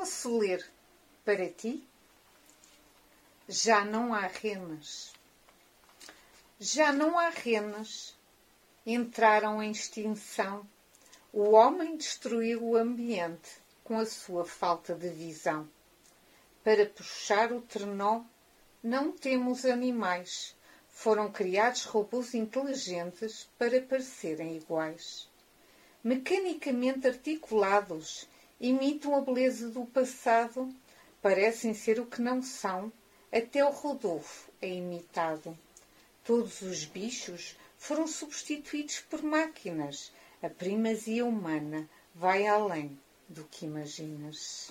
posso ler para ti? Já não há renas. Já não há renas. Entraram em extinção. O homem destruiu o ambiente com a sua falta de visão. Para puxar o trenó, não temos animais. Foram criados robôs inteligentes para parecerem iguais. Mecanicamente articulados, imitam a beleza do passado, parecem ser o que não são, até o Rodolfo é imitado. Todos os bichos foram substituídos por máquinas. A primazia humana vai além do que imaginas.